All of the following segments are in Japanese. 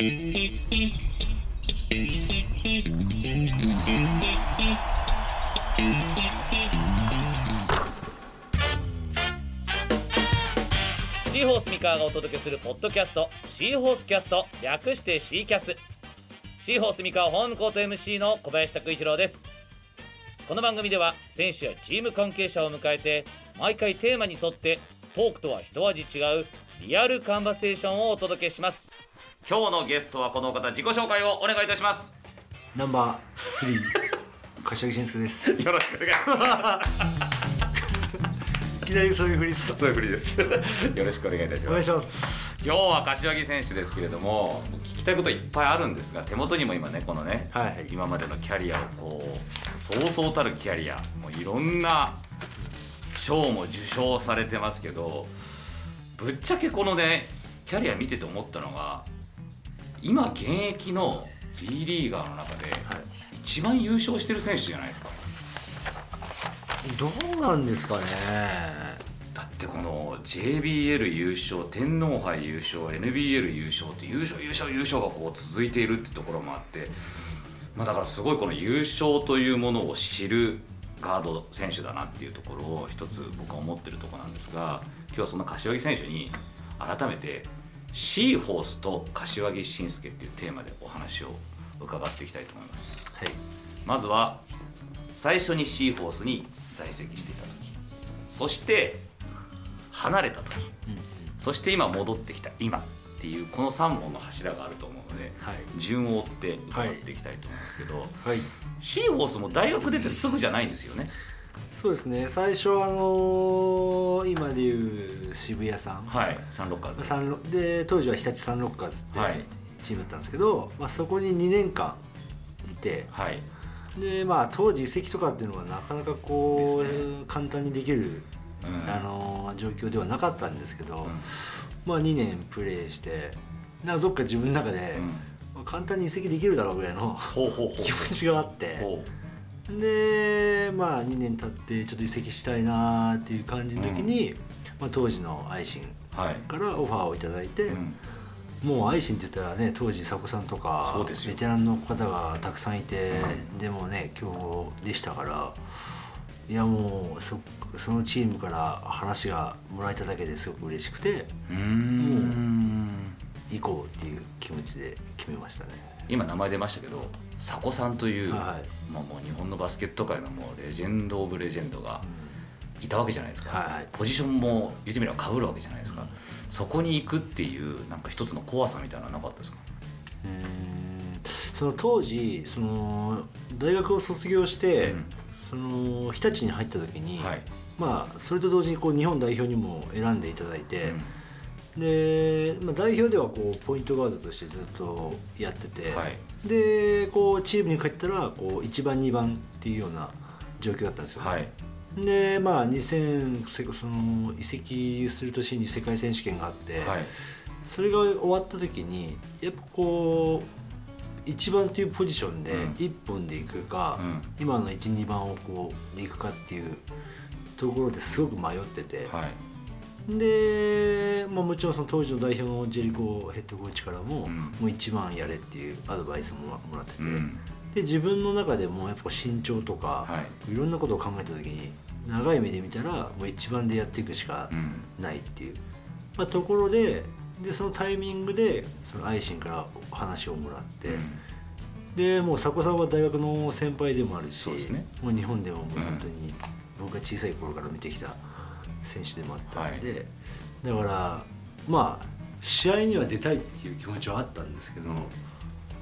シーホース三河がお届けするポッドキャストシーホースキャスト略してシーキャス。シーホース三河ホームコート MC の小林拓一郎です。この番組では選手やチーム関係者を迎えて毎回テーマに沿ってトークとは一味違うリアルカンバセーションをお届けします。今日のゲストはこの方自己紹介をお願いいたします。ナンバー3 柏木慎介です。いよろしくお願いします。きなりそういうふりですか？そういうふりです。よろしくお願いいたします。お願いします。今日は柏木選手ですけれども聞きたいこといっぱいあるんですが手元にも今ねこのね、はい、今までのキャリアをこうそうそうたるキャリアもういろんな賞も受賞されてますけどぶっちゃけこのねキャリア見てて思ったのが今現役の B リーガーの中で一番優勝してる選手じゃないですか。どうなんですかねだってこの JBL 優勝天皇杯優勝 NBL 優勝って優勝優勝優勝がこう続いているってところもあって、まあ、だからすごいこの優勝というものを知るガード選手だなっていうところを一つ僕は思ってるところなんですが今日はその柏木選手に改めてシーホースと柏木慎介っていうテーマでお話を伺っていきたいと思います。はい、まずは最初にシーホースに在籍していた時。そして離れた時、うん、そして今戻ってきた。今っていうこの3本の柱があると思うので、はい、順を追って伺っていきたいと思うんですけど、はい、シーホースも大学出てすぐじゃないんですよね？そうですね。最初あのー、今でいう渋谷さん。はい。サンロッカーズ。サンロで当時は日立サンロッカーズってチームだったんですけど、まあ、そこに2年間いて、はい、でまあ当時移籍とかっていうのはなかなかこう、ね、簡単にできる、うん、あの状況ではなかったんですけど、うん、まあ2年プレーしてなんかどっか自分の中で、うん、簡単に移籍できるだろうぐらいの気持ちがあって。でまあ2年経ってちょっと移籍したいなっていう感じの時に、まあ、当時の愛心からオファーを頂いて。もう愛心って言ったらね当時佐古さんとかベテランの方がたくさんいて、うん、でもね今日でしたからいやもうそそのチームから話がもらえただけですごく嬉しくてうん。行こうっていう気持ちで決めましたね。今名前出ましたけど佐古さんという、はい、まあ、もう日本のバスケット界のもうレジェンド・オブ・レジェンドがいたわけじゃないですか、はい、ポジションも言ってみればかぶるわけじゃないですか、うん。そこに行くっていうなんか一つの怖さみたいなのはなかったですか？うんその当時その大学を卒業して、うん、その日立に入った時に、はい、まあそれと同時にこう日本代表にも選んでいただいて、うん、で、まあ、代表ではこうポイントガードとしてずっとやってて、はい、でこうチームに帰ったらこう1番2番っていうような状況だったんですよ、はい。でまあ2000その移籍する年に世界選手権があって、はい、それが終わった時にやっぱこう1番というポジションで1本でいくか、うん、今の12番をこうでいくかっていうところですごく迷ってて、はい、で、まあ、もちろんその当時の代表のジェリコヘッドコーチからも,、もう1番やれっていうアドバイスももらってて。うん。で自分の中でもやっぱ身長とか、はい、いろんなことを考えた時に長い目で見たらもう一番でやっていくしかないっていう、うん、まあ、ところででそのタイミングでその愛心から話をもらって、うん、でもう佐古さんは大学の先輩でもあるし、ね、もう日本でももう本当に僕が小さい頃から見てきた選手でもあったんで、はい、だからまあ試合には出たいっていう気持ちはあったんですけど、うん、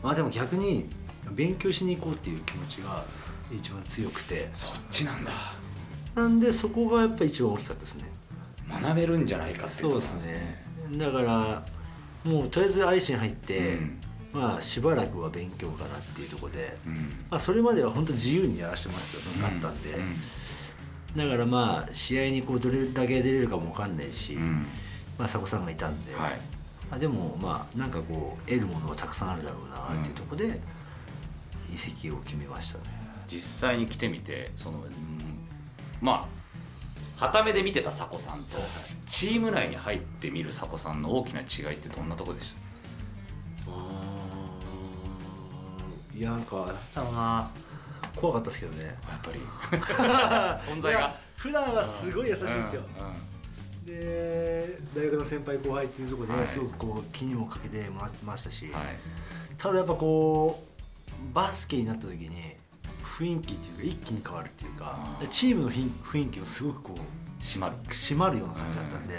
まあでも逆に勉強しに行こうっていう気持ちが一番強くて。そっちなんだ。なんでそこがやっぱ一番大きかったですね。学べるんじゃないかってそうですねだからもうとりあえず愛心入って、うん、まあしばらくは勉強かなっていうところで、うん、まあ、それまでは本当自由にやらせてもらってなったんで、うん、だからまあ試合にこうどれだけ出れるかも分かんないし、まあ、佐古さんがいたんで、はい、あでもまあなんかこう得るものはたくさんあるだろうなっていうところで、移籍を決めましたね。実際に来てみてその、うん、まあはためで見てた佐古さんと、チーム内に入ってみる佐古さんの大きな違いってどんなとこでした？いやなんかな怖かったですけどね。やっぱり。存在が。普段はすごい優しいんですよ、うんうん。で大学の先輩後輩っていうところはい。ですごくこう気にもかけてもらってましたし、はい。ただやっぱこうバスケになった時に雰囲気っていうか一気に変わるっていうかチームの雰雰囲気もすごくこう閉まる締まるような感じだったんで、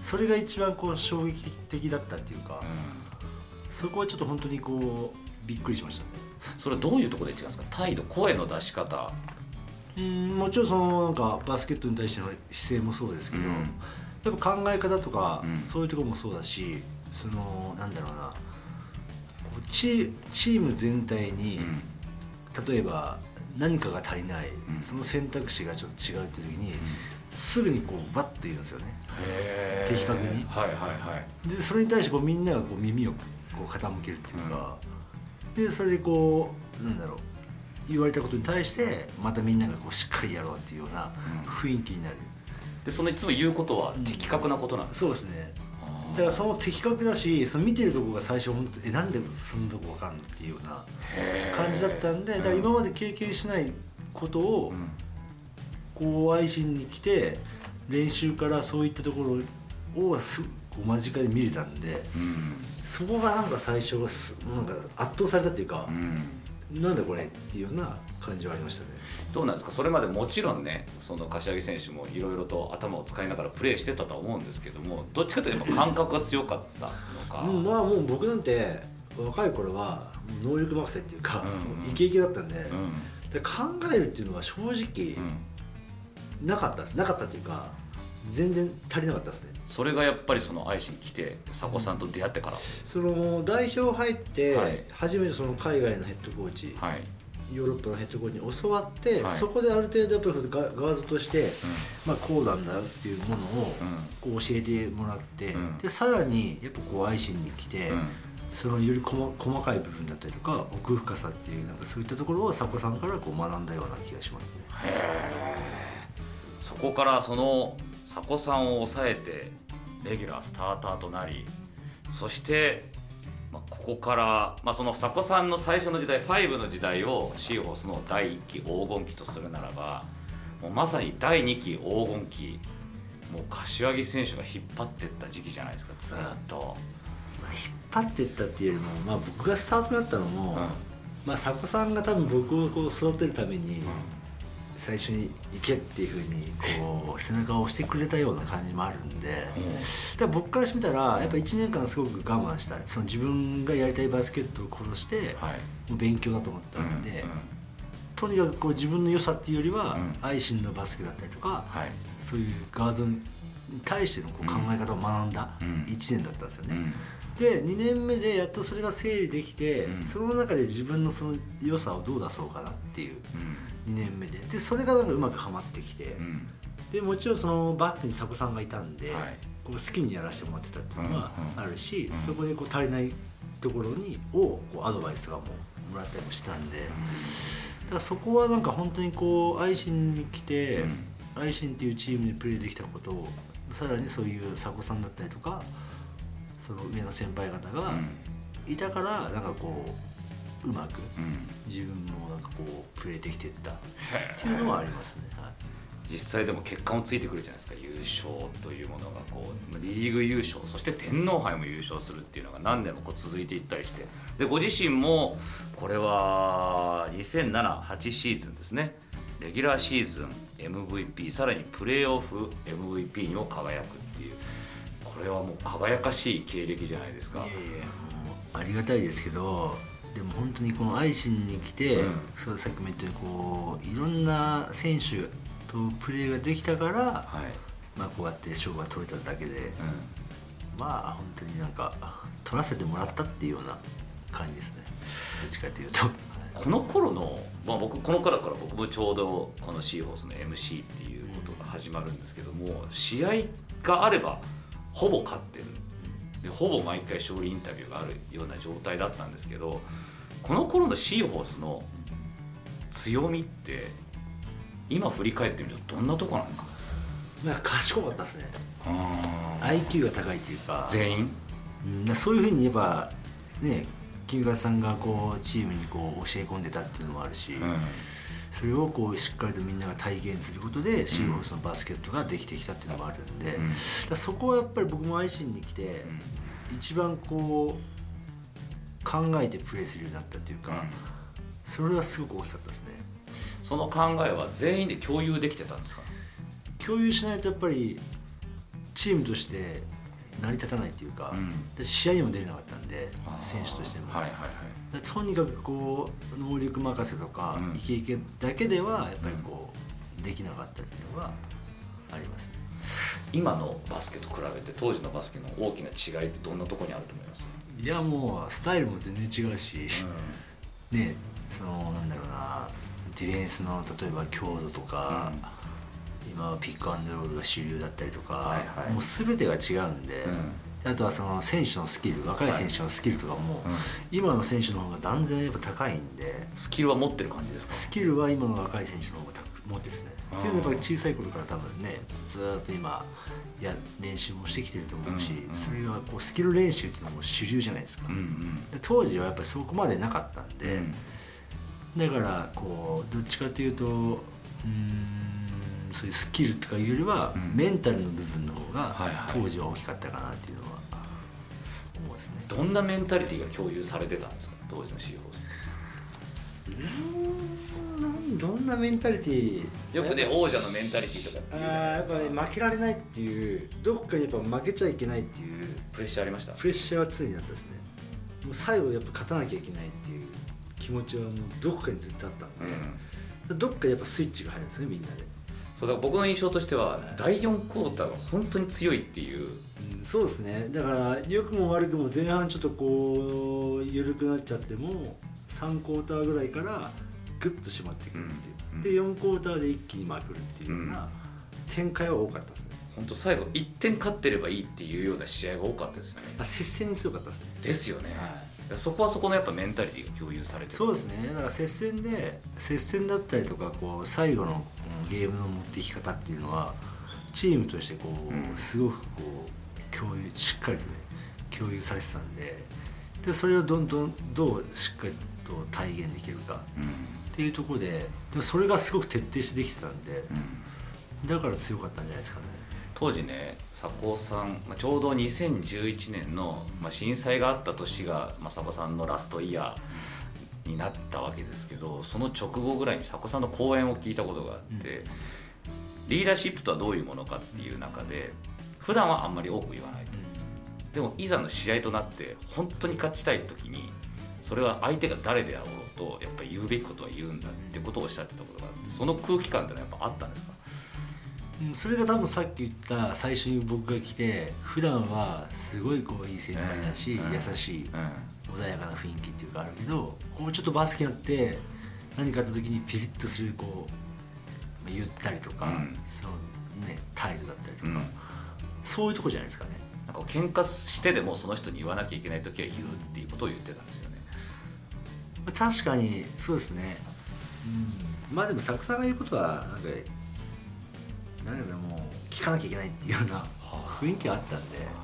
それが一番こう衝撃的だったっていうか、うそこはちょっと本当にこうびっくりしました。ねんそれはどういうところで違うんですか？態度声の出し方。うんもちろんそのなんかバスケットに対しての姿勢もそうですけど、うん。やっぱ考え方とか、うん。そういうところもそうだしそのなんだろうなチチーム全体に、例えば何かが足りない、うん。その選択肢がちょっと違うっていう時に、すぐにこうバッと言うんですよね。へ的確に。はいはいはい。でそれに対してこうみんながこう耳をこう傾けるっていうか、でそれでこうなんだろう言われたことに対してまたみんながこうしっかりやろうっていうようなうん。雰囲気になる、でそのいつも言うことは的確なことなんですそうですねだからその的確だしその見てるとこが最初本当えなんでそんなとこわかんのっていうような感じだったんでだから今まで経験しないことをうん。こう愛心に来て練習からそういったところをすこう間近で見れたんでうん。そこがなんか最初はすなんか圧倒されたっていうかう、ん。なんだこれっていうような感じはありましたねどうなんですか？それまでもちろんねその柏木選手もいろいろと頭を使いながらプレーしてたとは思うんですけどもどっちかというと感覚が強かったのか、うん、まあもう僕なんて若い頃は能力任せっていうか、うんうん。イケイケだったんで,、うん。で考えるっていうのは正直うん。なかったです。なかったっていうか全然足りなかったですね。それがやっぱりその愛心来て佐古さんと出会ってから、その代表入って、はい。初めてその海外のヘッドコーチ、はい、ヨーロッパのヘッドコーチに教わって、はい。そこである程度やっぱりガガードとして、まあ、こうなんだっていうものをうん。こう教えてもらって、うん。でさらにやっぱこう愛心に来て、うん。そのより細細かい部分だったりとか奥深さっていうなんかそういったところを佐古さんからこう学んだような気がしますね。そこからその佐古さんを抑えてレギュラースターターとなりそして、まあ、ここから、まあ、その佐古さんの最初の時代5の時代をシーホースの第1期黄金期とするならばもうまさに第2期黄金期もう柏木選手が引っ張っていった時期じゃないですかずーっと。まあ、引っ張っていったっていうよりも、まあ、僕がスタートになったのも、うんまあ、佐古さんが多分僕をこう育てるために最初に行けっていうふうにこう背中を押してくれたような感じもあるんで。だから僕からしてみたらやっぱ1年間すごく我慢したその自分がやりたいバスケットを殺して、勉強だと思ったんで、うんうん。とにかくこう自分の良さっていうよりは、うん。愛心のバスケだったりとか、はい。そういうガードに対してのこう考え方を学んだうん。1年だったんですよね、うん。で2年目でやっとそれが整理できて、うん。その中で自分のその良さをどう出そうかなっていううん2年目で。でそれがなんかうまくはまってきて、うん。でもちろんそのバックに佐古さんがいたんで、はい。こう好きにやらせてもらってたっていうのはうんうんあるし、うん。そこでこう足りないところにをこうアドバイスとかももらったりもしたんで、だからそこはなんか本当にこう愛心に来て、うん。愛心っていうチームでプレーできたことをさらにそういう佐古さんだったりとかその上の先輩方がいたからなんかこううまくうん。自分もなんかこうプレーできていったっへていうのはありますね。はい。実際でも結果もついてくるじゃないですか。優勝というものがこうリーグ優勝そして天皇杯も優勝するっていうのが何年もこう続いていったりして。でご自身もこれは2007-8シーズンですね。レギュラーシーズン MVP さらにプレーオフ MVP にも輝くっていう。これはもう輝かしい経歴じゃないですか。いやいやありがたいですけどでも本当にこの愛心に来て、うん。そうさっきも言ったようにこういろんな選手とプレーができたから、はい。まあ、こうやって勝負が取れただけで、うん。まあ本当になんか取らせてもらったっていうような感じですね。どっちかというと。この頃の、まあ、僕この頃から僕もちょうどこのシーホースの MC っていうことが始まるんですけども試合があればほぼ勝ってるでほぼ毎回勝利インタビューがあるような状態だったんですけどこの頃のシーホースの強みって今振り返ってみるとどんなとこなんですか？まあ賢かったですね。IQ が高いというか。全員？うん、そういうふうに言えばね木村さんがこうチームにこう教え込んでたっていうのもあるし、それをこうしっかりとみんなが体現することでシーホースのバスケットができてきたっていうのもあるんで、だそこはやっぱり僕も愛心に来て、一番こう考えてプレーするようになったっていうか、それはすごく大きかったですね。その考えは全員で共有できてたんですか？共有しないとやっぱりチームとして成り立たないっていうか、うん、試合にも出れなかったんで選手としても、はいはいはい、とにかくこう能力任せとか、うん、イケイケだけではやっぱりこう、できなかったっていうのはありますね。今のバスケと比べて当時のバスケの大きな違いってどんなところにあると思います？いやもうスタイルも全然違うし、うん、ねそのなんだろうなディフェンスの例えば強度とか、今はピックアンドロールが主流だったりとか、はいはい、もう全てが違うんで、うん、あとはその選手のスキル若い選手のスキルとかも、はい今の選手の方が断然やっぱ高いんでスキルは持ってる感じですか？スキルは今の若い選手の方が持ってるですね。っていうのはやっぱり小さい頃から多分ねずっと今や練習もしてきてると思うし、うんうん、それがこうスキル練習っていうのも主流じゃないですか、うんうん、当時はやっぱりそこまでなかったんで、うん、だからこうどっちかというとうんそういうスキルとかいうよりは、メンタルの部分の方が当時は大きかったかなっていうのは思うんですね、どんなメンタリティが共有されてたんですか？当時のシーホース。うんどんなメンタリティ？よくね王者のメンタリティとかっていうじゃないですか。やっぱね負けられないっていうどこかにやっぱ負けちゃいけないっていうプレッシャーありました？プレッシャーは常にあったですね。もう最後やっぱ勝たなきゃいけないっていう気持ちはもうどこかにずっとあったんで、うん、どっかやっぱスイッチが入るんですねみんなでそうだ僕の印象としては、第4クォーターが本当に強いっていう、うん、そうですね。だから良くも悪くも前半ちょっとこう緩くなっちゃっても3クォーターぐらいからグッと締まってくるっていう、うん、で4クォーターで一気にまくるっていうような展開は多かったですね。本当最後1点勝ってればいいっていうような試合が多かったですよね。あ接戦に強かったですね。ですよね、はい、そこはそこのやっぱメンタリティーが共有されてる。そうですね。だから接戦で接戦だったりとかこう最後のゲームの持っていき方っていうのはチームとしてこう、うん、すごくこう共有しっかりとね共有されてたんででそれをどんどんどうしっかりと体現できるかっていうところででもそれがすごく徹底してできてたんで、だから強かったんじゃないですかね。当時ね佐古さん、まあ、ちょうど2011年の、まあ、震災があった年が、まあ、佐古さんのラストイヤーになったわけですけどその直後ぐらいに佐古さんの講演を聞いたことがあって、うん、リーダーシップとはどういうものかっていう中で普段はあんまり多く言わない、うん、でもいざの試合となって本当に勝ちたい時にそれは相手が誰であろうとやっぱり言うべきことは言うんだってことをおっしゃってたことがあってその空気感ってのはやっぱあったんですか？それが多分さっき言った最初に僕が来て普段はすごいこういい先輩だし、うん、優しい、うん、穏やかな雰囲気っていうかあるけどこうちょっとバスケになって何かあった時にピリッとするこう言ったりとか、うん、そのね態度だったりとか、そういうとこじゃないですかね。なんか喧嘩してでもその人に言わなきゃいけない時は言うっていうことを言ってたんですよ確かにそうですね、うん、まあでも作さんが言うことはなんか何だろもう聞かなきゃいけないっていうような雰囲気があったんで、まあ、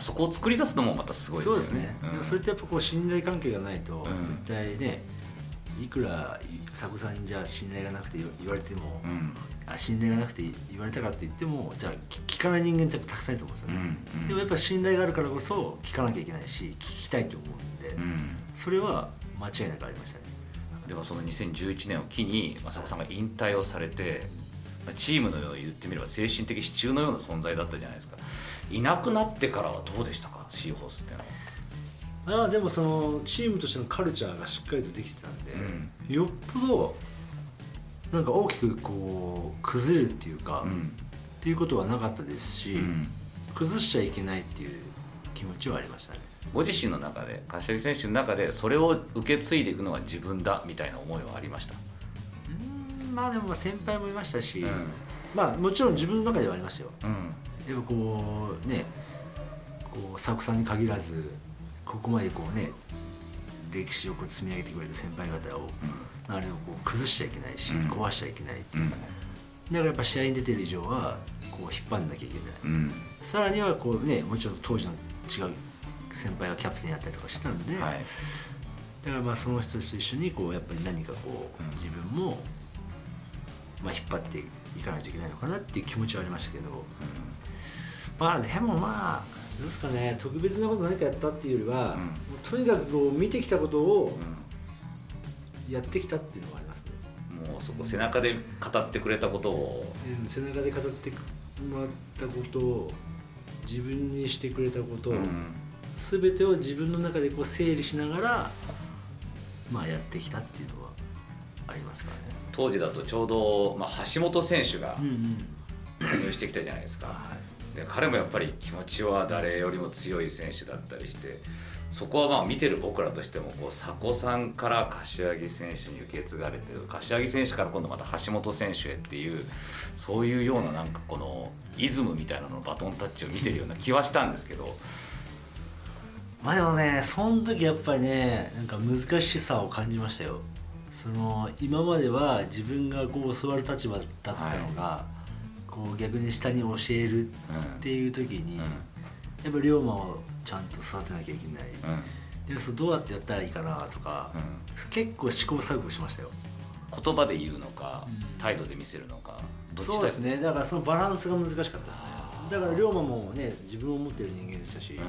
そこを作り出すのもまたすごいですね。そうですね、うん、それってやっぱこう信頼関係がないと絶対ね、いくら佐古さんにじゃあ信頼がなくて言われても、うん、あ信頼がなくて言われたからって言ってもじゃあ聞かない人間ってやっぱたくさんいると思うんですよね、うんうん、でもやっぱ信頼があるからこそ聞かなきゃいけないし聞きたいと思うんで、うん、それは間違いなくありましたね。でもその2011年を機に雅子さんが引退をされてチームのように言ってみれば精神的支柱のような存在だったじゃないですかいなくなってからはどうでしたか？シーホースってのは。あでもそのチームとしてのカルチャーがしっかりとできてたんで、うん、よっぽどなんか大きくこう崩れるっていうか、うん、っていうことはなかったですし、うん、崩しちゃいけないっていう気持ちはありましたね。ご自身の中で柏木選手の中でそれを受け継いでいくのは自分だみたいな思いはありました？うんまあでも先輩もいましたし、うん、まあもちろん自分の中ではありましたよ、うん、でもこうねこう佐久さんに限らずここまでこうね歴史をこう積み上げてくれた先輩方を、うん、あれをこう崩しちゃいけないし、うん、壊しちゃいけないっていう、うん、だからやっぱ試合に出てる以上はこう引っ張んなきゃいけない、さらにはこうねもちろん当時の違う先輩がキャプテンやったりとかしてたんで、はい、だからまあその人たちと一緒にこうやっぱり何かこう自分も、まあ、引っ張っていかないといけないのかなっていう気持ちはありましたけど、うん、まあでもまあどうですかね特別なこと何かやったっていうよりは、うん、とにかくこう見てきたことをやってきたっていうのはありますね。もうそこ背中で語ってくれたことを、うん、背中で語ってもらったことを自分にしてくれたこと、うん、全てを自分の中でこう整理しながら、まあ、やってきたっていうのはありますからね。当時だとちょうど、まあ、橋本選手が加入してきたじゃないですか、はい、で彼もやっぱり気持ちは誰よりも強い選手だったりしてそこはまあ見てる僕らとしてもこう佐古さんから柏木選手に受け継がれてる柏木選手から今度また橋本選手へっていうそういうようななんかこのイズムみたいなのバトンタッチを見てるような気はしたんですけど。まあでもねその時やっぱりねなんか難しさを感じましたよその今までは自分がこう教わる立場だったのが、はい、こう逆に下に教えるっていう時に、うん。うん、やっぱ龍馬をちゃんと育てなきゃいけない、うん、でそどうやってやったらいいかなとか、結構試行錯誤しましたよ。言葉で言うのか、態度で見せるのかそうですね。だからそのバランスが難しかったですね。だから龍馬もね自分を持ってる人間でしたし、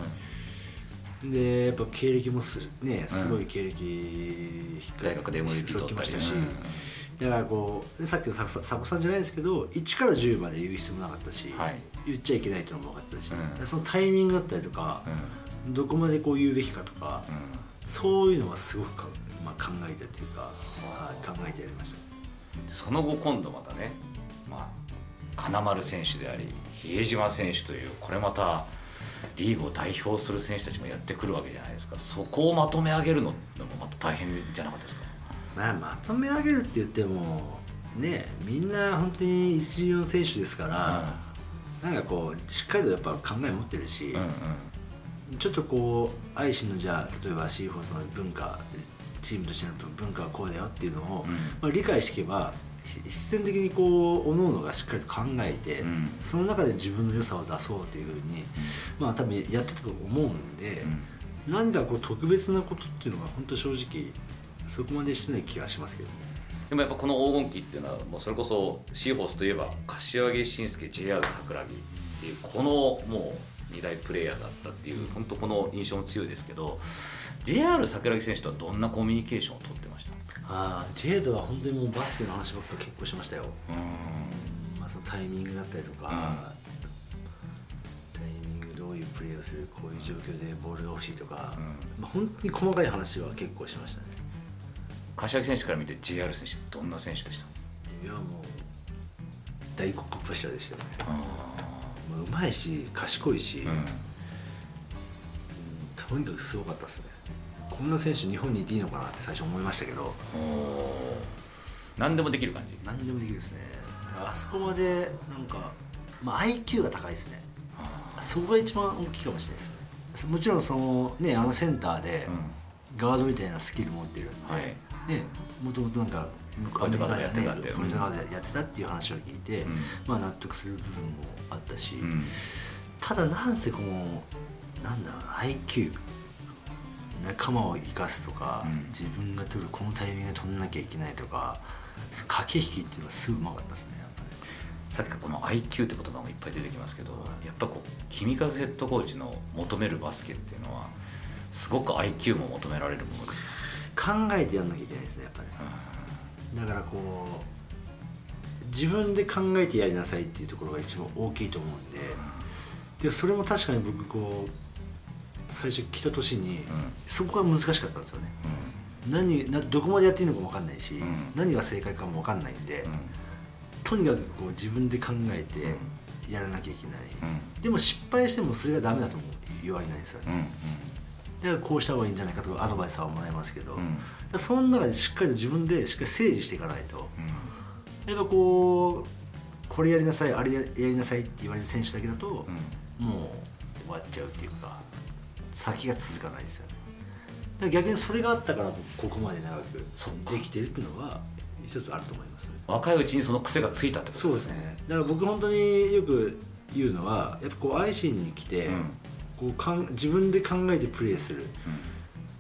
でやっぱ経歴もすねすごい経歴、大学で MVP 取ったり。したし、だからこうさっきの佐古さんじゃないですけど1から10まで言う必要もなかったし、はい、言っちゃいけないというのも分かってたし、うん、そのタイミングだったりとか、うん、どこまでこう言うべきかとか、うん、そういうのはすごく、まあ、考えてるというか、はい、考えてやりました。その後今度またね、まあ、金丸選手であり比江島選手というこれまたリーグを代表する選手たちもやってくるわけじゃないですか。そこをまとめ上げるのもまた大変じゃなかったですか？まあ、まとめ上げるって言ってもねみんな本当に一流の選手ですから、うん、なんかこうしっかりとやっぱ考え持ってるし、うんうん、ちょっとこう愛心のじゃあ例えばシーフォースの文化チームとしての文化はこうだよっていうのを、うん、まあ、理解していけば必然的にこう各々がしっかりと考えて、うん、その中で自分の良さを出そうというふうに、まあ多分やってたと思うんで、うん、何かこう特別なことっていうのが本当正直そこまでしてない気がしますけどでもやっぱこの黄金期っていうのはもうそれこそシーホースといえば柏木慎介 JR 桜木っていうこのもう2大プレーヤーだったっていう本当この印象も強いですけど JR 桜木選手とはどんなコミュニケーションを取ってました？ああ J とは本当にもうバスケの話ばっか結構しましたよ。うん、まあ、そのタイミングだったりとか、うん、タイミングどういうプレーをするこういう状況でボールが欲しいとか、うん、まあ、本当に細かい話は結構しましたね柏木選手から見て JR 選手ってどんな選手でした？いやもう大黒柱でしたね。うまいし賢いし、うん、とにかくすごかったですね。こんな選手日本にいていいのかなって最初思いましたけど。何でもできる感じ？何でもできるですね。あそこまでなんか、まあ、IQ が高いですね。そこが一番大きいかもしれないですね。もちろんそのねあのセンターで、ガードみたいなスキル持ってるんで、はいねもともとなんかポイントガードやってたって、ポイントガードやってたっていう話を聞いて、うん、まあ納得する部分もあったし、うん、ただなんせこのなんだろう IQ 仲間を生かすとか、うん、自分が取るこのタイミングで取んなきゃいけないとか駆け引きっていうのはすぐうまかったですねさっきこの IQ って言葉もいっぱい出てきますけど、やっぱこう君風ヘッドコーチの求めるバスケっていうのはすごく IQ も求められるものです考えてやんなきゃいけないですねやっぱね、だからこう自分で考えてやりなさいっていうところが一番大きいと思うんで。でそれも確かに僕こう最初来た年に、そこが難しかったんですよね、何などこまでやっていいのかも分かんないし、何が正解かも分かんないんで、とにかくこう自分で考えてやらなきゃいけない、でも失敗してもそれがダメだとも言われないんですよね、だからこうした方がいいんじゃないかとかアドバイスはもらいますけど、うん、その中でしっかりと自分でしっかり整理していかないと、うん、やっぱこうこれやりなさいあれやりなさいって言われる選手だけだと、うん、もう終わっちゃうっていうか先が続かないですよね。逆にそれがあったから僕ここまで長くできてるっていうのは一つあると思います、ね、若いうちにその癖がついたってことですね。そうですね。だから僕本当によく言うのはやっぱこう愛心に来て、こうかん自分で考えてプレーする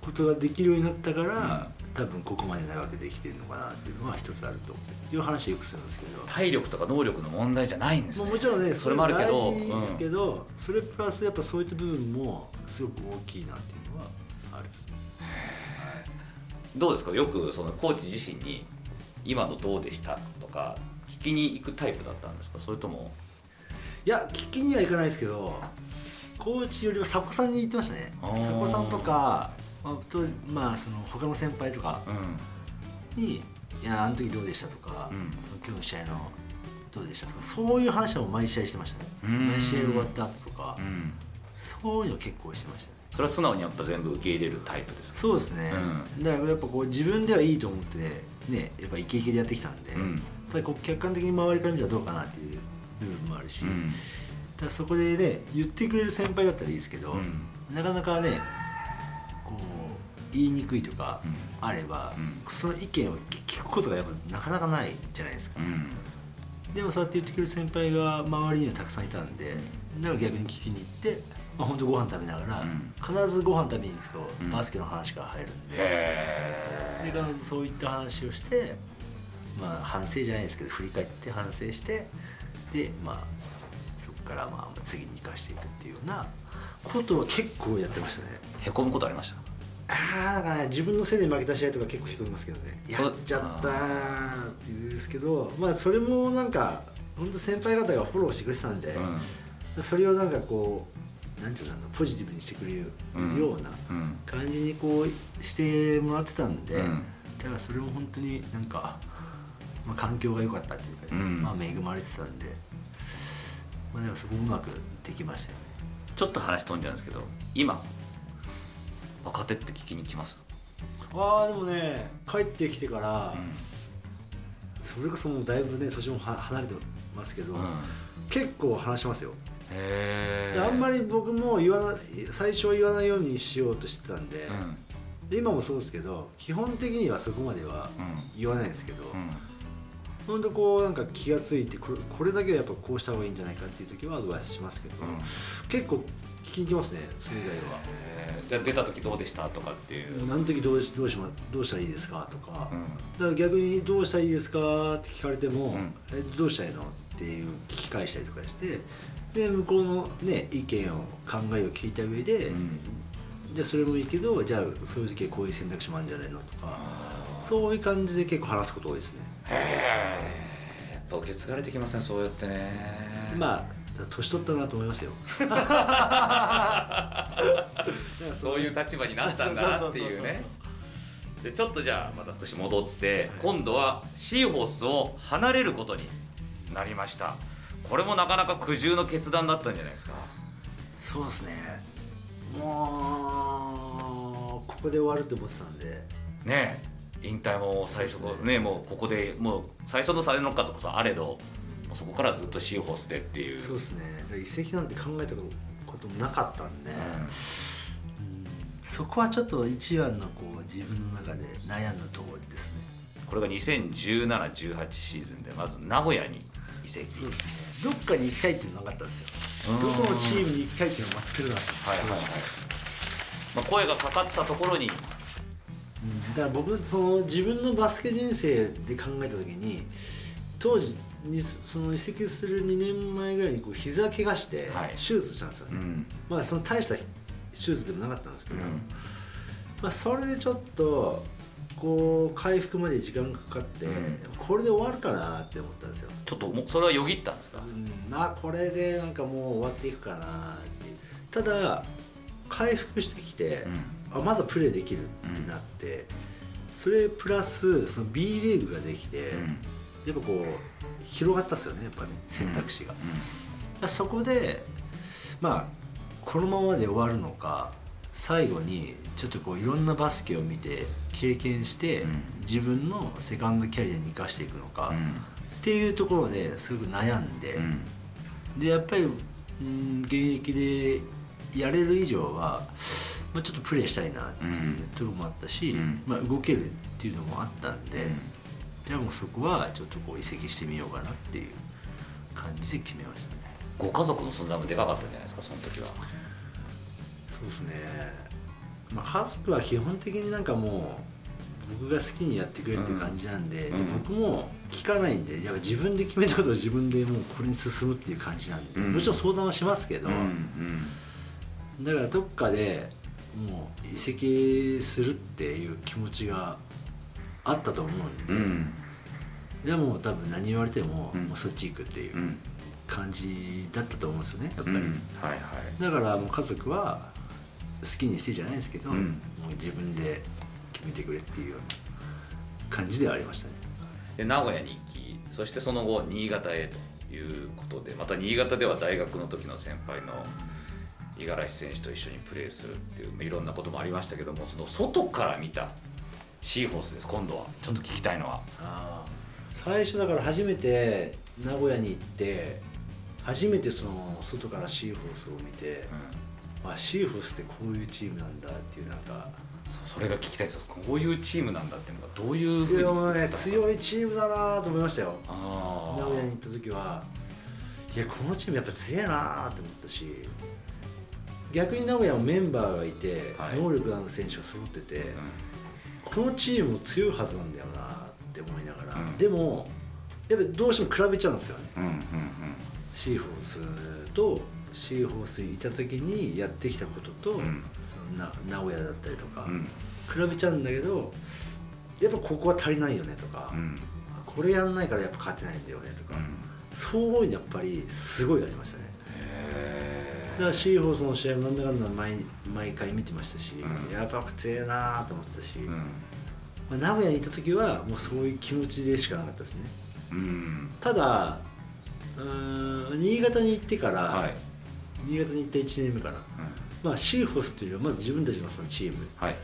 ことができるようになったから、多分ここまで長くできてるのかなっていうのは一つあるという話よくするんですけど。体力とか能力の問題じゃないんですね。もちろんねそれもあるけどですけど、うん、それプラスやっぱそういった部分もすごく大きいなっていうのはあるですね。どうですか？よくそのコーチ自身に今のどうでした？とか聞きに行くタイプだったんですか？それとも。いや聞きには行かないですけどコーチよりは佐古さんに言ってましたね。佐古さんとか、まあ、とまあその他の先輩とかに「いやあの時どうでした」とか、うん、その今日の試合のどうでしたとかそういう話を毎試合してましたね。毎試合終わった後とか、うん、そういうの結構してましたね。それは素直にやっぱ全部受け入れるタイプですか？そうですね、うん、だからやっぱこう自分ではいいと思ってねやっぱイケイケでやってきたんで、ただこう客観的に周りから見たらどうかなっていう部分もあるし、だそこでね言ってくれる先輩だったらいいですけど、なかなかねこう言いにくいとかあれば、その意見を聞くことがやっぱなかなかないじゃないですか、でもそうやって言ってくれる先輩が周りにはたくさんいたんでだから逆に聞きに行ってまあ、本当ご飯食べながら、うん、必ずご飯食べに行くとバスケの話が入るんで,、で必ずそういった話をして、まあ、反省じゃないですけど振り返って反省してでまあからまあ次に生かしていくっていうようなことは結構やってましたね。へこむことありました？ああだから、ね、自分のせいで負けた試合とか結構へこみますけどね。やっちゃったっていうんですけどまあそれもなんか本当先輩方がフォローしてくれてたんで、うん、それをなんかこうなんていうのポジティブにしてくれるような感じにこうしてもらってたんで、だからそれも本当になんか、まあ、環境が良かったっていうか、ね、まあ、恵まれてたんで、まあ、でもそこうまくできましたよね。ちょっと話飛んじゃうんですけど今若手って聞きに来ます？ああでもね帰ってきてから、うん、それこそもうだいぶね年も離れてますけど、うん、結構話しますよ。あんまり僕も言わな最初は言わないようにしようとしてたんでうん、で今もそうですけど基本的にはそこまでは言わないんですけど、うん、本当こうなんか気が付いてこれこれだけはやっぱこうした方がいいんじゃないかっていう時はアドバイスしますけど、うん、結構聞きますねそれ以外は。じゃあ出た時どうでしたとかっていう。何時どうしどうし、ま、どうしたらいいですかとか、だから逆にどうしたらいいですかって聞かれても、えどうしたらいいのっていう聞き返したりとかしてで向こうの、ね、意見を考えを聞いた上で、うん、じゃあそれもいいけどじゃあそういう時はこういう選択肢もあるんじゃないのとか。そういう感じで結構話すこと多いですねへえやっぱ受け継がれてきますねそうやってね。まあ年取ったなと思いますよ。そういう立場になったんだなっていうね。でちょっとじゃあまた少し戻って、はい、今度はシーホースを離れることになりました。これもなかなか苦渋の決断だったんじゃないですか。そうですね。もうここで終わると思ってたんで。ね引退も最初ね、ね、もうここでもう最初の才能数こそあれどそこからずっとシーホースでっていう。そうですね。移籍なんて考えたこともなかったんで、うん、そこはちょっと一番のこう自分の中で悩んだところですね。これが2017-18シーズンでまず名古屋に移籍。そうですね。どっかに行きたいっていうのなかったんですよ。どこのチームに行きたいっていうのは全くなかったはいはいはい、まあ、声がかかったところに、うん、だから僕その自分のバスケ人生で考えた時に当時にその移籍する2年前ぐらいにこう膝怪我して手術したんですよね、はいうん、まあその大した手術でもなかったんですけど、うん、まあ、それでちょっとこう回復まで時間がかかって、うん、これで終わるかなって思ったんですよ。ちょっともうそれはよぎったんですか、うん、まあこれでなんかもう終わっていくかなって。ただ回復してきて、うん、あまだプレーできるってなって、それプラスその B リーグができて、やっぱこう広がったっすよねやっぱね選択肢が、そこでまあこのままで終わるのか最後にちょっとこういろんなバスケを見て経験して、自分のセカンドキャリアに生かしていくのか、っていうところですごく悩んで、でやっぱり、うん、現役でやれる以上は、まあ、ちょっとプレーしたいなっていうところもあったし、まあ、動けるっていうのもあったんで、じゃあもうそこはちょっとこう移籍してみようかなっていう感じで決めましたね。ご家族の存在もでかかったんじゃないですかその時は。そうですね、まあ、家族は基本的になんかもう僕が好きにやってくれっていう感じなんでうん、で僕も聞かないんでやっぱ自分で決めたことを自分でもうこれに進むっていう感じなんで、うん、もちろん相談はしますけど、だからどっかでもう移籍するっていう気持ちがあったと思うんで、うん、でも多分何言われても,、もうそっち行くっていう感じだったと思うんですよねやっぱり、はいはい、だからもう家族は好きにしてじゃないですけど、もう自分で決めてくれっていうような感じではありましたね。で名古屋に行きそしてその後新潟へということでまた新潟では大学の時の先輩の五十嵐選手と一緒にプレーするっていういろんなこともありましたけどもその外から見たシーホースです今度は。ちょっと聞きたいのは。最初だから初めて名古屋に行って初めてその外からシーホースを見て、うん、あシーホースってこういうチームなんだっていうなんかそれが聞きたいですこういうチームなんだっていうのがどういうふうにね、強いチームだなと思いましたよ。名古屋に行った時は。いやこのチームやっぱ強いなと思ったし逆に名古屋もメンバーがいて、はい、能力のある選手が揃ってて、うん、このチームも強いはずなんだよなって思いながら、うん、でもやっぱどうしても比べちゃうんですよね、うんうんうん、シーフォースとシーホースにいた時にやってきたことと、うん、そのな名古屋だったりとか、比べちゃうんだけどやっぱここは足りないよねとか、これやんないからやっぱ勝てないんだよねとか、そういうのやっぱりすごいありましたね。だからシーホースの試合もなんだかんだ毎毎回見てましたし、やっぱ強えなと思ったし、まあ、名古屋にいた時はもうそういう気持ちでしかなかったですね、ただうん新潟に行ってから、はい、新潟に行った1年目から、うん、まあ、シーホスっていうよりはまず自分たちのそのチーム、はい、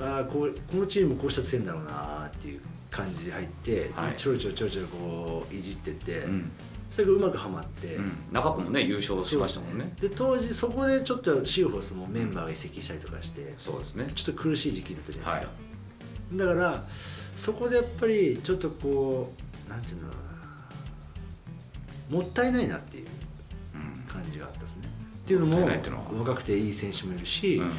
あこうこのチームこうしたら強いんだろうなっていう感じで入って、はい、ちょろちょろちょろちょろこういじってって、うん、それがうまくはまって、うん、中君もね優勝しましたもんね。で、ね、当時そこでちょっとシーホスもメンバーが移籍したりとかして、そうですね。ちょっと苦しい時期だったじゃないですか、はい、だからそこでやっぱりちょっとこうなんていうのもったいないなっていう感じがあったですね。っていうのも若くていい選手もいるし、うん、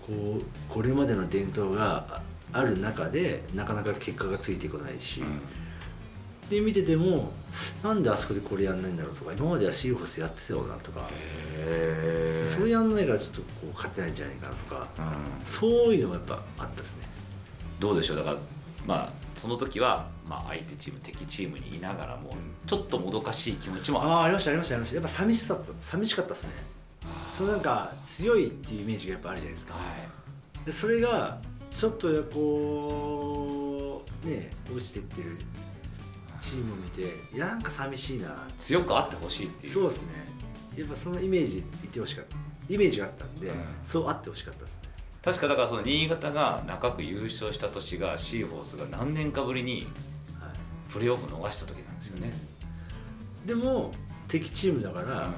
こうこれまでの伝統がある中でなかなか結果がついてこないし、うん、で見ててもなんであそこでこれやんないんだろうとか今まではシーホスやってたよなとかそれやんないからちょっとこう勝てないんじゃないかなとか、うん、そういうのがやっぱあったですね。どうでしょう？だからまあその時は、まあ、相手チーム敵チームにいながらもちょっともどかしい気持ちもああありましたありましたありました。やっぱ寂しさ寂しかったですね。そのなんか強いっていうイメージがやっぱあるじゃないですか、はい、でそれがちょっとこうね落ちてってるチームを見ていやなんか寂しいな。強くあってほしいっていう。そうですね。やっぱそのイメージいてほしかった。イメージがあったんで、うん、そうあってほしかったですね。確かだからその新潟が中区優勝した年がシーホースが何年かぶりにプレーオフ逃した時なんですよね、でも敵チームだから、うん、うん、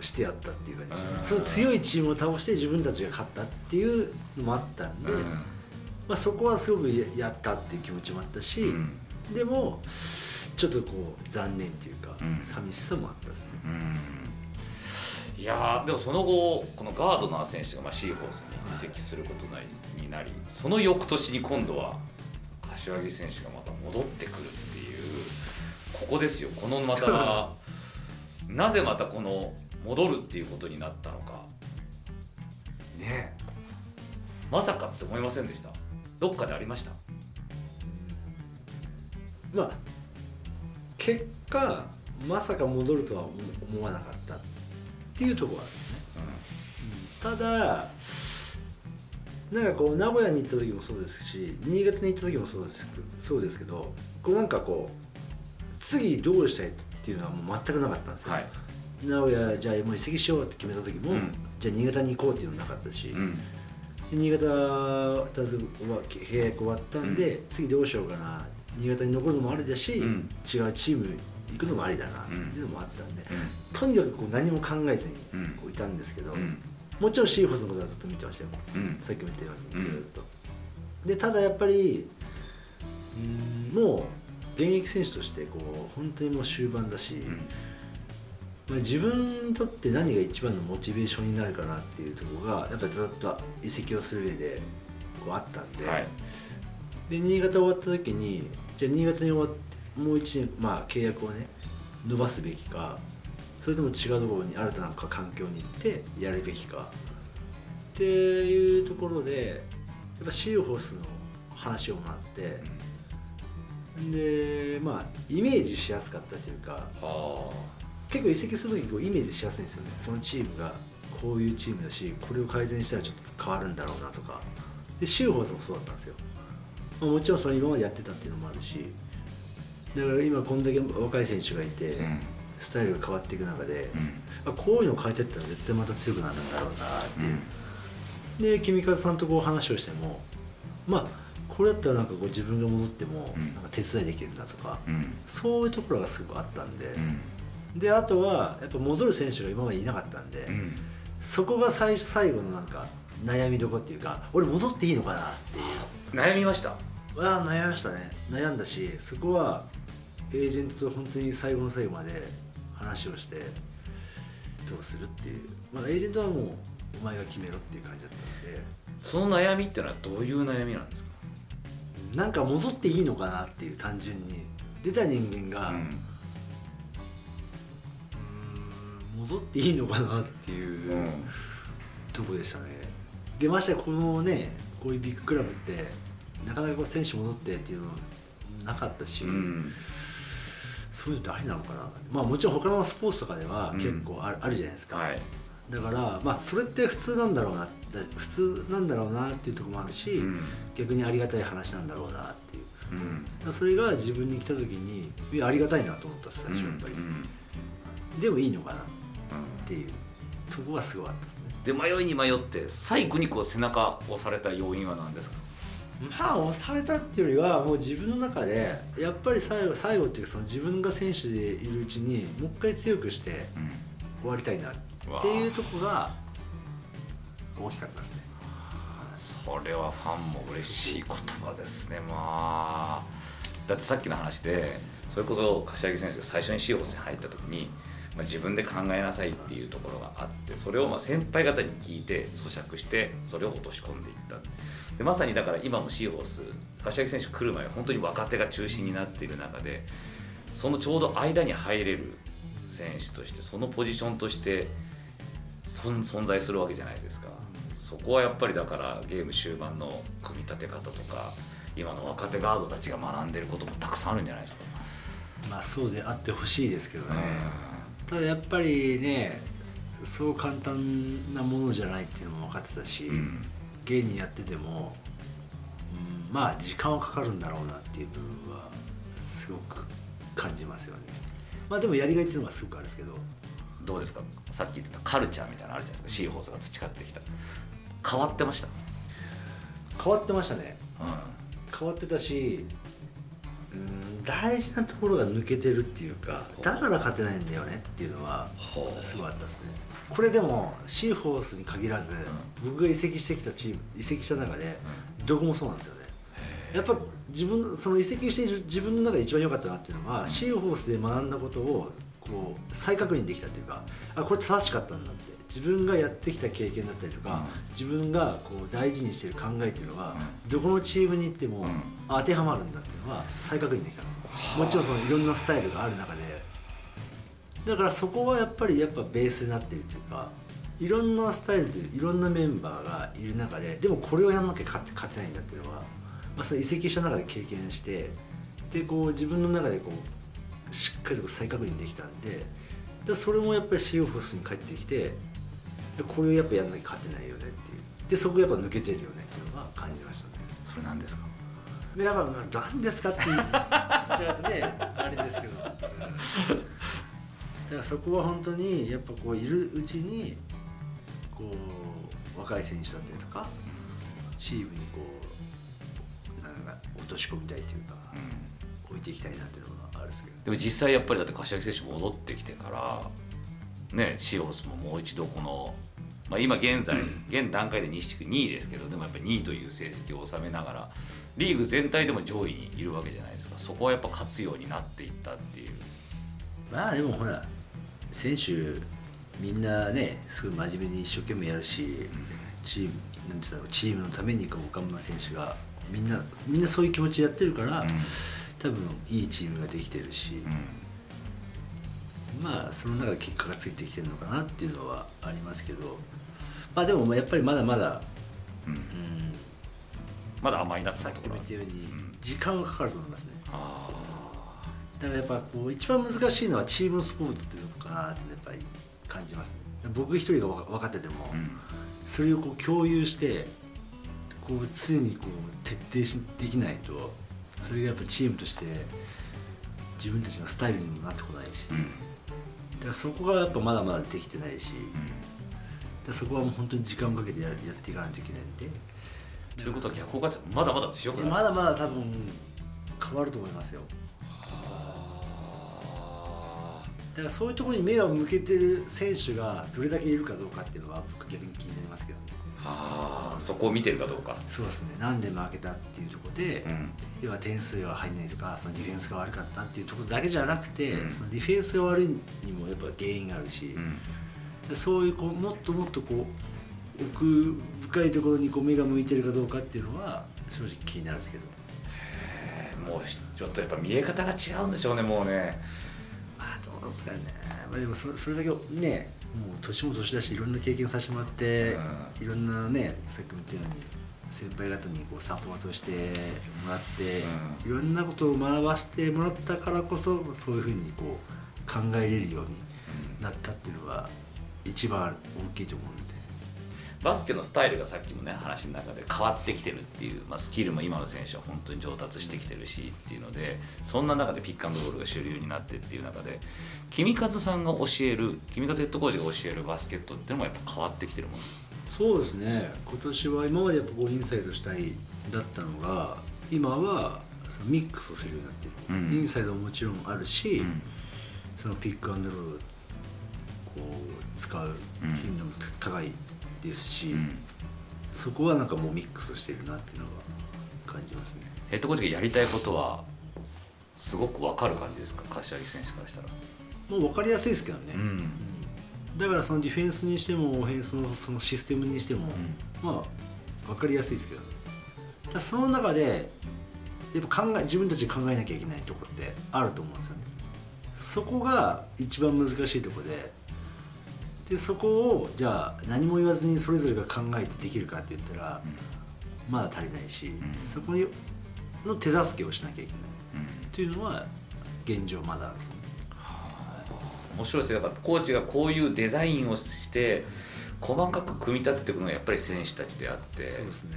してやったっていう感じ。その強いチームを倒して自分たちが勝ったっていうのもあったんで、うん、まあ、そこはすごくやったっていう気持ちもあったし、うん、でもちょっとこう残念っていうか、寂しさもあったですね。いやでもその後このガードナー選手がまあシーホースに移籍することになり、その翌年に今度は柏木選手がまた戻ってくるっていうここですよ。このまた なぜまたこの戻るっていうことになったのか。ねまさかって思いませんでした。どっかでありました？まあ結果まさか戻るとは思わなかったっていうところはですね、うん、ただなんかこう名古屋に行った時もそうですし新潟に行った時もそうですそうですけどこうなんかこう次どうしたいっていうのはもう全くなかったんですよ、はい、名古屋じゃあもう移籍しようって決めた時も、うん、じゃあ新潟に行こうっていうのもなかったし、うん、新潟契約終わったんで、うん、次どうしようかな新潟に残るのもありだし、違うチーム行くのもありだなっていうのもあったんで、とにかくこう何も考えずにこういたんですけど、もちろんシーホスのことはずっと見てましたよ、さっきも言ったようにずっと。でただやっぱりもう現役選手としてこう本当にもう終盤だし、まあ、自分にとって何が一番のモチベーションになるかなっていうところがやっぱりずっと移籍をする上でこうあったんで、はい、で新潟終わった時にじゃあ新潟に終わってもう1年、まあ、契約をね伸ばすべきかそれとも違うところに新たな環境に行ってやるべきかっていうところでやっぱシーホースの話をもらってでまあイメージしやすかったというか結構移籍する時こうイメージしやすいんですよね。そのチームがこういうチームだしこれを改善したらちょっと変わるんだろうなとか。でシューホースもそうだったんですよ、まあ、もちろんそれ今までやってたっていうのもあるしだから今こんだけ若い選手がいて、うん、スタイルが変わっていく中で、うん、こういうのを変えていったら絶対また強くなるんだろうなっていう、うん、で君和さんとこう話をしてもまあこれだったらなんかこう自分が戻ってもなんか手伝いできるなとか、そういうところがすごくあったんで、であとはやっぱ戻る選手が今までいなかったんで、そこが最最後のなんか悩みどころっていうか俺戻っていいのかなっていう。悩みましたあ悩みましたね。悩んだしそこはエージェントと本当に最後の最後まで話をしてどうするっていう、まあ、エージェントはもうお前が決めろっていう感じだったので。その悩みっていうのはどういう悩みなんですか？なんか戻っていいのかなっていう単純に出た人間が、うん、戻っていいのかなっていう、うん、とこでしたね。でましてこのねこういうビッグクラブってなかなかこう選手戻ってっていうのなかったし、うん、そういうのってありなのかなまあもちろん他のスポーツとかでは結構ある,、あるじゃないですか、はい、だからまあそれって普通なんだろうな普通なんだろうなっていうところもあるし、うん、逆にありがたい話なんだろうなっていう、うん、それが自分に来た時にありがたいなと思った最初やっぱり、でもいいのかなっていう。とこがすごかったですね。で迷いに迷って最後にこう背中を押された要因は何ですか？まあ押されたっていうよりはもう自分の中でやっぱり最後最後っていうかその自分が選手でいるうちにもう一回強くして終わりたいなっていうとこが大きかったですね。それはファンも嬉しい言葉ですね。まあだってさっきの話でそれこそ柏木選手が最初にシーホースに入った時にまあ、自分で考えなさいっていうところがあってそれをまあ先輩方に聞いて咀嚼してそれを落とし込んでいった。でまさにだから今もシーホース柏木選手来る前は本当に若手が中心になっている中でそのちょうど間に入れる選手としてそのポジションとして存在するわけじゃないですか。そこはやっぱりだからゲーム終盤の組み立て方とか今の若手ガードたちが学んでることもたくさんあるんじゃないですか。まあそうであってほしいですけどね、ただやっぱりねそう簡単なものじゃないっていうのも分かってたし、うん、芸人やってても、うん、まあ時間はかかるんだろうなっていう部分はすごく感じますよね。まあでもやりがいっていうのがすごくあるんですけど。どうですか？さっき言ってたカルチャーみたいなのあるじゃないですか？シーホースが培ってきた。変わってました？変わってましたね、うん、変わってたしうん大事なところが抜けてるっていうかだから勝てないんだよねっていうのはすごいあったですね。これでもシーホースに限らず、僕が移籍してきたチーム移籍した中でどこもそうなんですよね。やっぱ自分その移籍して自分の中で一番良かったなっていうのは、シーホースで学んだことをこう再確認できたっていうかあこれ正しかったんだって。自分がやってきた経験だったりとか、自分がこう大事にしている考えっていうのは、どこのチームに行っても当てはまるんだっていうのは再確認できたもちろんそのいろんなスタイルがある中で。だからそこはやっぱりやっぱベースになってるというかいろんなスタイルでいろんなメンバーがいる中ででもこれをやらなきゃ勝て勝てないんだっていうのは、まあ、その移籍した中で経験してでこう自分の中でこうしっかりと再確認できたんででそれもやっぱりシーオフスに帰ってきてこれをやっぱやんなきゃ勝てないよねっていう。でそこやっぱ抜けてるよねっていうのは感じましたね。それ何ですか？だから何ですかっていう違うとね あれですけど。だからそこは本当にやっぱこういるうちにこう若い選手だったりとかチームにこうなんか落とし込みたいというか、うん、置いていきたいなっていうのがあるんですけど。でも実際やっぱりだって柏木選手戻ってきてからね、シオスももう一度この、まあ、今現在、現段階で西地区2位ですけどでもやっぱり2位という成績を収めながらリーグ全体でも上位にいるわけじゃないですか。そこはやっぱ勝つようになっていったっていう。まあでもほら選手みんなねすごい真面目に一生懸命やるし、チームなんていうのチームのためにこう岡村選手がみんなみんなそういう気持ちでやってるから、うん、多分いいチームができてるし、うん、まあその中で結果がついてきてるのかなっていうのはありますけどまあでもやっぱりまだまだ、うん、うん、まだ甘いなさっきも言ったように時間がかかると思いますね。だからやっぱこう一番難しいのはチームスポーツっていうのかなってやっぱり感じますね。僕一人が分かってても、それをこう共有してこう常にこう徹底しできないとそれがやっぱチームとして自分たちのスタイルにもなってこないし、うん、だからそこがやっぱまだまだできてないし、うん、そこはもう本当に時間をかけてややっていかないといけないんで。ということは逆効果まだまだ強くなる。まだまだ多分変わると思いますよ。だからそういうところに目を向けてる選手がどれだけいるかどうかっていうのは僕逆に気にあそこを見てるかどうか。そうですね。なんで負けたっていうところで、うん、要は点数が入んないとかそのディフェンスが悪かったっていうところだけじゃなくて、うん、そのディフェンスが悪いにもやっぱ原因があるし、うん、そういうこうもっともっとこう奥深いところにこう目が向いてるかどうかっていうのは正直気になるんですけどもうちょっとやっぱ見え方が違うんでしょうねもうね。まあどうですかね、まあ、でもそそれだけねもう年も年だしいろんな経験させてもらって、いろんなねさっきも言ったように先輩方にこうサポートしてもらって、いろんなことを学ばせてもらったからこそそういうふうにこう考えれるようになったっていうのは一番大きいと思うんで。バスケのスタイルがさっきもね話の中で変わってきてるっていう、まあ、スキルも今の選手は本当に上達してきてるしっていうのでそんな中でピックアンドロールが主流になってっていう中で君和さんが教える君和ヘッドコーチが教えるバスケットっていうのもやっぱ変わってきてるもん。そうですね。今年は今までやっぱこうインサイドしたいだったのが今はそのミックスするようになってる、うん、インサイドももちろんあるし、うん、そのピックアンドロールこう使う頻度も高い、ですし、うん、そこはなんかもうミックスしてるなっていうのは感じますね。ヘッドコーチがやりたいことはすごく分かる感じですか？柏木選手からしたら。もう分かりやすいですけどね、うん、だからそのディフェンスにしてもオフェンスのそのシステムにしても、まあ分かりやすいですけど、ね、だその中でやっぱ考え自分たちで考えなきゃいけないところってあると思うんですよね。そこが一番難しいところででそこをじゃあ何も言わずにそれぞれが考えてできるかって言ったら、まだ足りないし、そこの手助けをしなきゃいけない、っていうのは現状まだですね。面白いですよだからコーチがこういうデザインをして細かく組み立てていくのがやっぱり選手たちであってそうですね。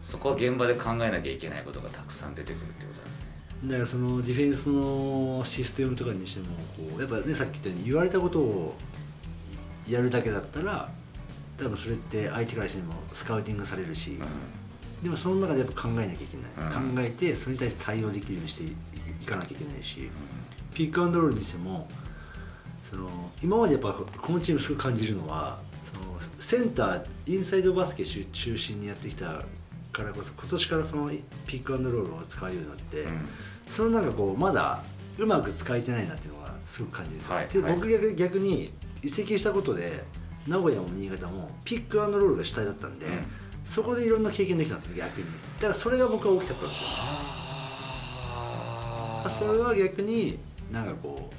そこは現場で考えなきゃいけないことがたくさん出てくるってことなんですね。だからそのディフェンスのシステムとかにしてもこうやっぱねさっき言ったように言われたことをやるだけだったら多分それって相手からしてもスカウティングされるし、うん、でもその中でやっぱ考えなきゃいけない、うん、考えてそれに対して対応できるようにしていかなきゃいけないし、うん、ピックアンドロールにしてもその今までやっぱこのチームすごい感じるのはそのセンターインサイドバスケ中心にやってきたからこそ今年からそのピックアンドロールを使うようになって、そのなんかこうまだうまく使えてないなっていうのがすごく感じですよ、はい、で僕逆逆に移籍したことで名古屋も新潟もピックアンドロールが主体だったんで、うん、そこでいろんな経験できたんですよ逆に。だからそれが僕は大きかったんですよ、それは逆になんかこ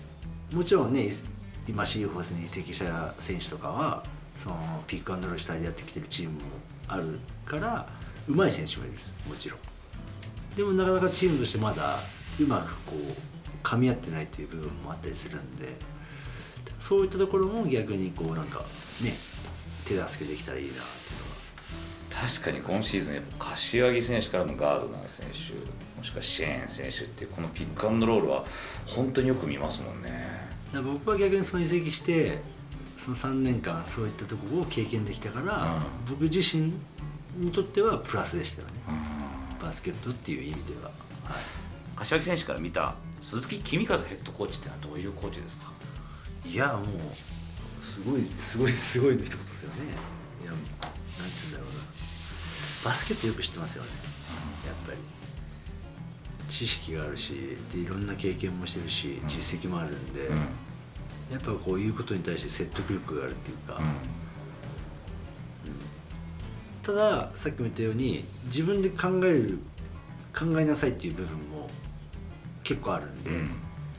うもちろんね今シーフォースに移籍した選手とかはそのピックアンドロール主体でやってきてるチームもあるからうまい選手もいるんですもちろん。でもなかなかチームとしてまだうまくこう噛み合ってないっていう部分もあったりするんでそういったところも逆にこうなんかね手助けできたらいいなっていうのは。確かに今シーズンやっぱ柏木選手からのガードナー選手もしくはシェーン選手っていうこのピックアンドロールは本当によく見ますもんね。僕は逆にその移籍してその3年間そういったところを経験できたから、うん、僕自身にとってはプラスでしたよね、うん、バスケットっていう意味では、はい、柏木選手から見た鈴木公和ヘッドコーチってのはどういうコーチですか？いやもうすごいすごいすごいの一言ですよね。いやなんて言うんだろうな。バスケットよく知ってますよね、やっぱり。知識があるしでいろんな経験もしてるし実績もあるんで、うん、やっぱこういうことに対して説得力があるっていうか、うん、たださっきも言ったように自分で考える考えなさいっていう部分も結構あるんで、うん、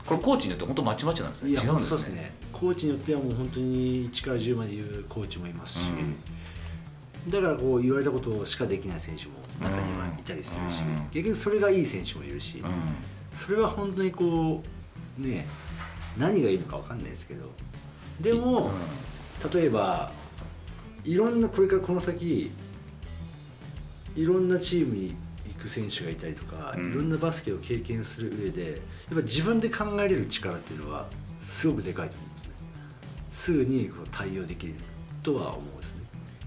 これコーチによって本当まちまちなんですね。違うんですね、ね、コーチによってはもう本当に1から10まで言うコーチもいますし、うん、だからこう言われたことしかできない選手も中にはいたりするし、逆にそれがいい選手もいるし、それは本当にこうね何がいいのか分かんないですけど。でも、例えばいろんなこれからこの先いろんなチームに行く選手がいたりとか、いろんなバスケを経験する上でやっぱ自分で考えれる力っていうのはすごくでかいと思うんですね。すぐにこう対応できるとは思うんですね。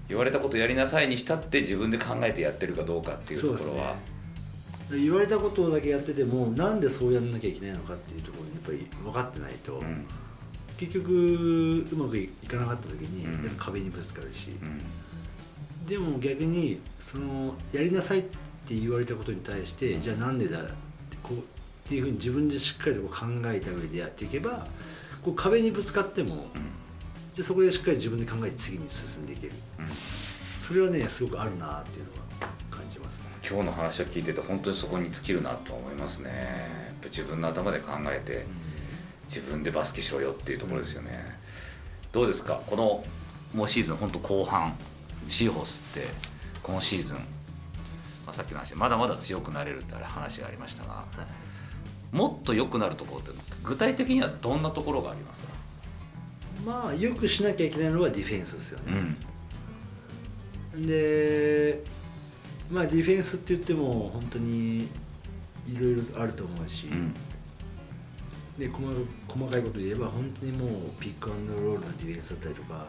言われたことやりなさいにしたって自分で考えてやってるかどうかっていうところは、ね、言われたことだけやっててもなんでそうやんなきゃいけないのかっていうところにやっぱり分かってないと、うん、結局うまくいかなかった時に、うん、壁にぶつかるし、うん、でも逆にそのやりなさいって言われたことに対してじゃあなんでだってこうっていうふうに自分でしっかりとこう考えた上でやっていけばこう壁にぶつかっても、じゃそこでしっかり自分で考えて次に進んでいける、それはねすごくあるなっていうのは感じますね。今日の話を聞いてて本当にそこに尽きるなと思いますね。自分の頭で考えて、自分でバスケしろよっていうところですよね、どうですか？このもうシーズン本当後半シーホースってこのシーズン、まあ、さっきの話まだまだ強くなれるって話がありましたが、はい、もっと良くなるところって具体的にはどんなところがあります？かまあよくしなきゃいけないのはディフェンスですよね、うん、でまあディフェンスって言っても本当にいろいろあると思うし、うん、で細細かいこと言えば本当にもうピックアンドロールのディフェンスだったりとか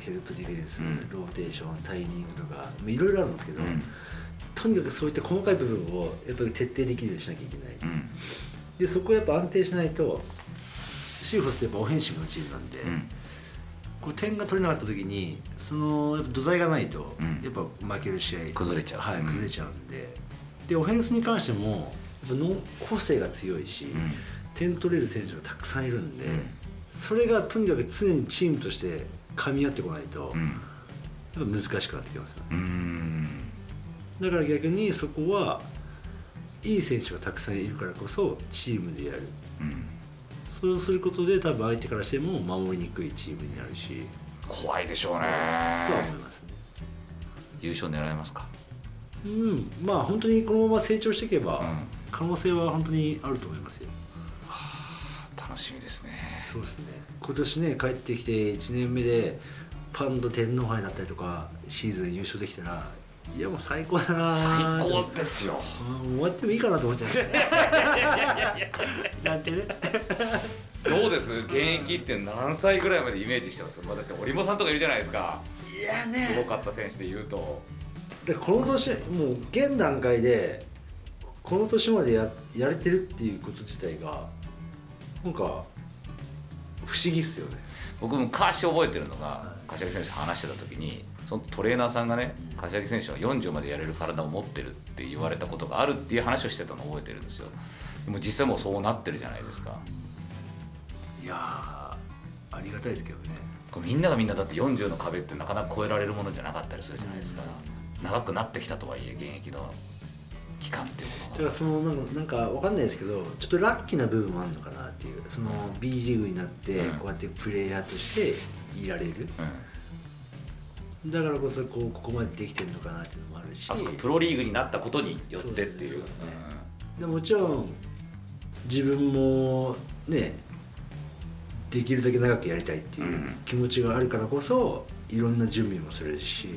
ヘルプディフェンス、うん、ローテーションタイミングとかいろいろあるんですけど、とにかくそういった細かい部分をやっぱり徹底できるようにしなきゃいけない、でそこをやっぱ安定しないとシーホスってやっぱオフェンシブのチームなんで、うん、こう点が取れなかった時にそのやっぱ土台がないと、やっぱ負ける試合崩れちゃう。はい崩れちゃうんで、でオフェンスに関してもやっぱの個性が強いし、点取れる選手がたくさんいるんで、それがとにかく常にチームとして噛み合ってこないと、やっぱ難しくなってきますよねだから逆にそこはいい選手がたくさんいるからこそチームでやる、うん。そうすることで多分相手からしても守りにくいチームになるし。怖いでしょうね。とは思いますね。優勝狙えますか？うん。まあ本当にこのまま成長していけば、うん、可能性は本当にあると思いますよ、はあ、楽しみですね。そうですね。今年ね帰ってきて1年目でパンド天皇杯だったりとかシーズン優勝できたらいやもう最高だな最高ですよ。終わってもいいかなと思っちゃう。なんてね。どうです？現役って何歳ぐらいまでイメージしてます？か、まあ、だって織茂さんとかいるじゃないですか。いやね。すごかった選手でいうと。でこの年もう現段階でこの年までややれてるっていうこと自体がなんか不思議っすよね。僕昔覚えてるのが柏木選手と話してた時にそのトレーナーさんがね柏木選手は40までやれる体を持ってるって言われたことがあるっていう話をしてたのを覚えてるんですよ。でも実際もうそうなってるじゃないですか。いやありがたいですけどね。みんながみんなだって40の壁ってなかなか超えられるものじゃなかったりするじゃないですか、長くなってきたとはいえ現役の期間っていうものだからそのなんかなんか分かんないですけどちょっとラッキーな部分もあるのかなっていうその B リーグになってこうやってプレイヤーとしていられる、うん、だからこそこうここまでできてるのかなっていうのもあるし。あそこプロリーグになったことによってっていう。ですね、でもちろん自分もねできるだけ長くやりたいっていう気持ちがあるからこそいろんな準備もするし、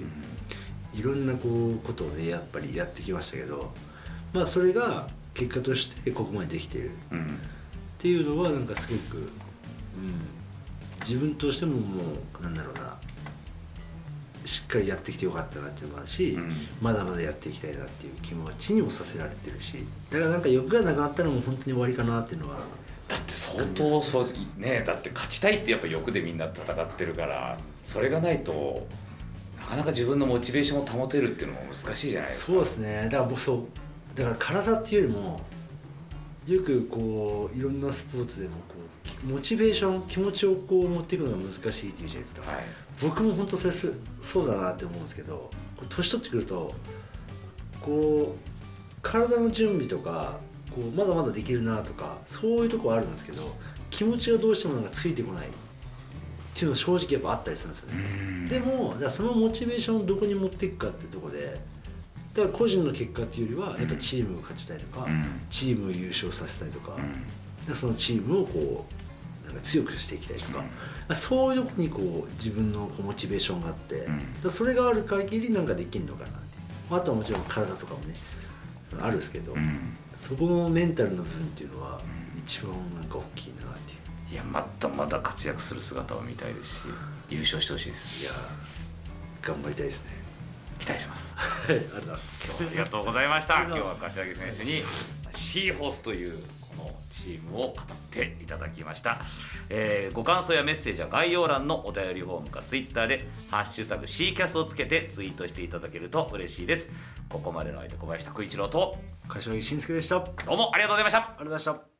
いろんなこうことをねやっぱりやってきましたけどまあそれが結果としてここまでできてる、っていうのはなんかすごく、うん、自分としてももうなんだろうな。しっかりやってきてよかったなっていうのもあるし、うん、まだまだやっていきたいなっていう気持ちにもさせられてるし。だからなんか欲がなくなったらもう本当に終わりかなっていうのは。だって相当そうねだって勝ちたいってやっぱ欲でみんな戦ってるからそれがないとなかなか自分のモチベーションを保てるっていうのも難しいじゃないですか。そうですね。だから僕そうだから体っていうよりもよくこういろんなスポーツでもこうモチベーション気持ちをこう持っていくのが難しいっていうじゃないですか、はい、僕も本当それそうだなって思うんですけど年取ってくるとこう体の準備とかこうまだまだできるなとかそういうとこあるんですけど気持ちがどうしてもなんかついてこない。っていうのは正直やっぱあったりするんですよね。でもじゃあそのモチベーションをどこに持っていくかっていうところでだから個人の結果っていうよりはやっぱチームを勝ちたいとか、チームを優勝させたいとか、そのチームをこうなんか強くしていきたいとか、そういうとこにこう自分のこうモチベーションがあって、それがある限りなんかできるのかなってあとはもちろん体とかもねあるんですけど、うん、そこのメンタルの部分っていうのは一番なんか大きいなっていう。いやまだまだ活躍する姿を見たいですし優勝してほしいです。いや頑張りたいですね期待します。ありがとうございます。ありがとうございました。今日は柏木選手にシーホースというのチームを語っていただきました、えー、ご感想やメッセージは概要欄のお便りフォームかツイッターで「ハッシュタグ #C キャス」をつけてツイートしていただけると嬉しいです。ここまでの相手小林拓一郎と柏木慎介でした。どうもありがとうございました。ありがとうございました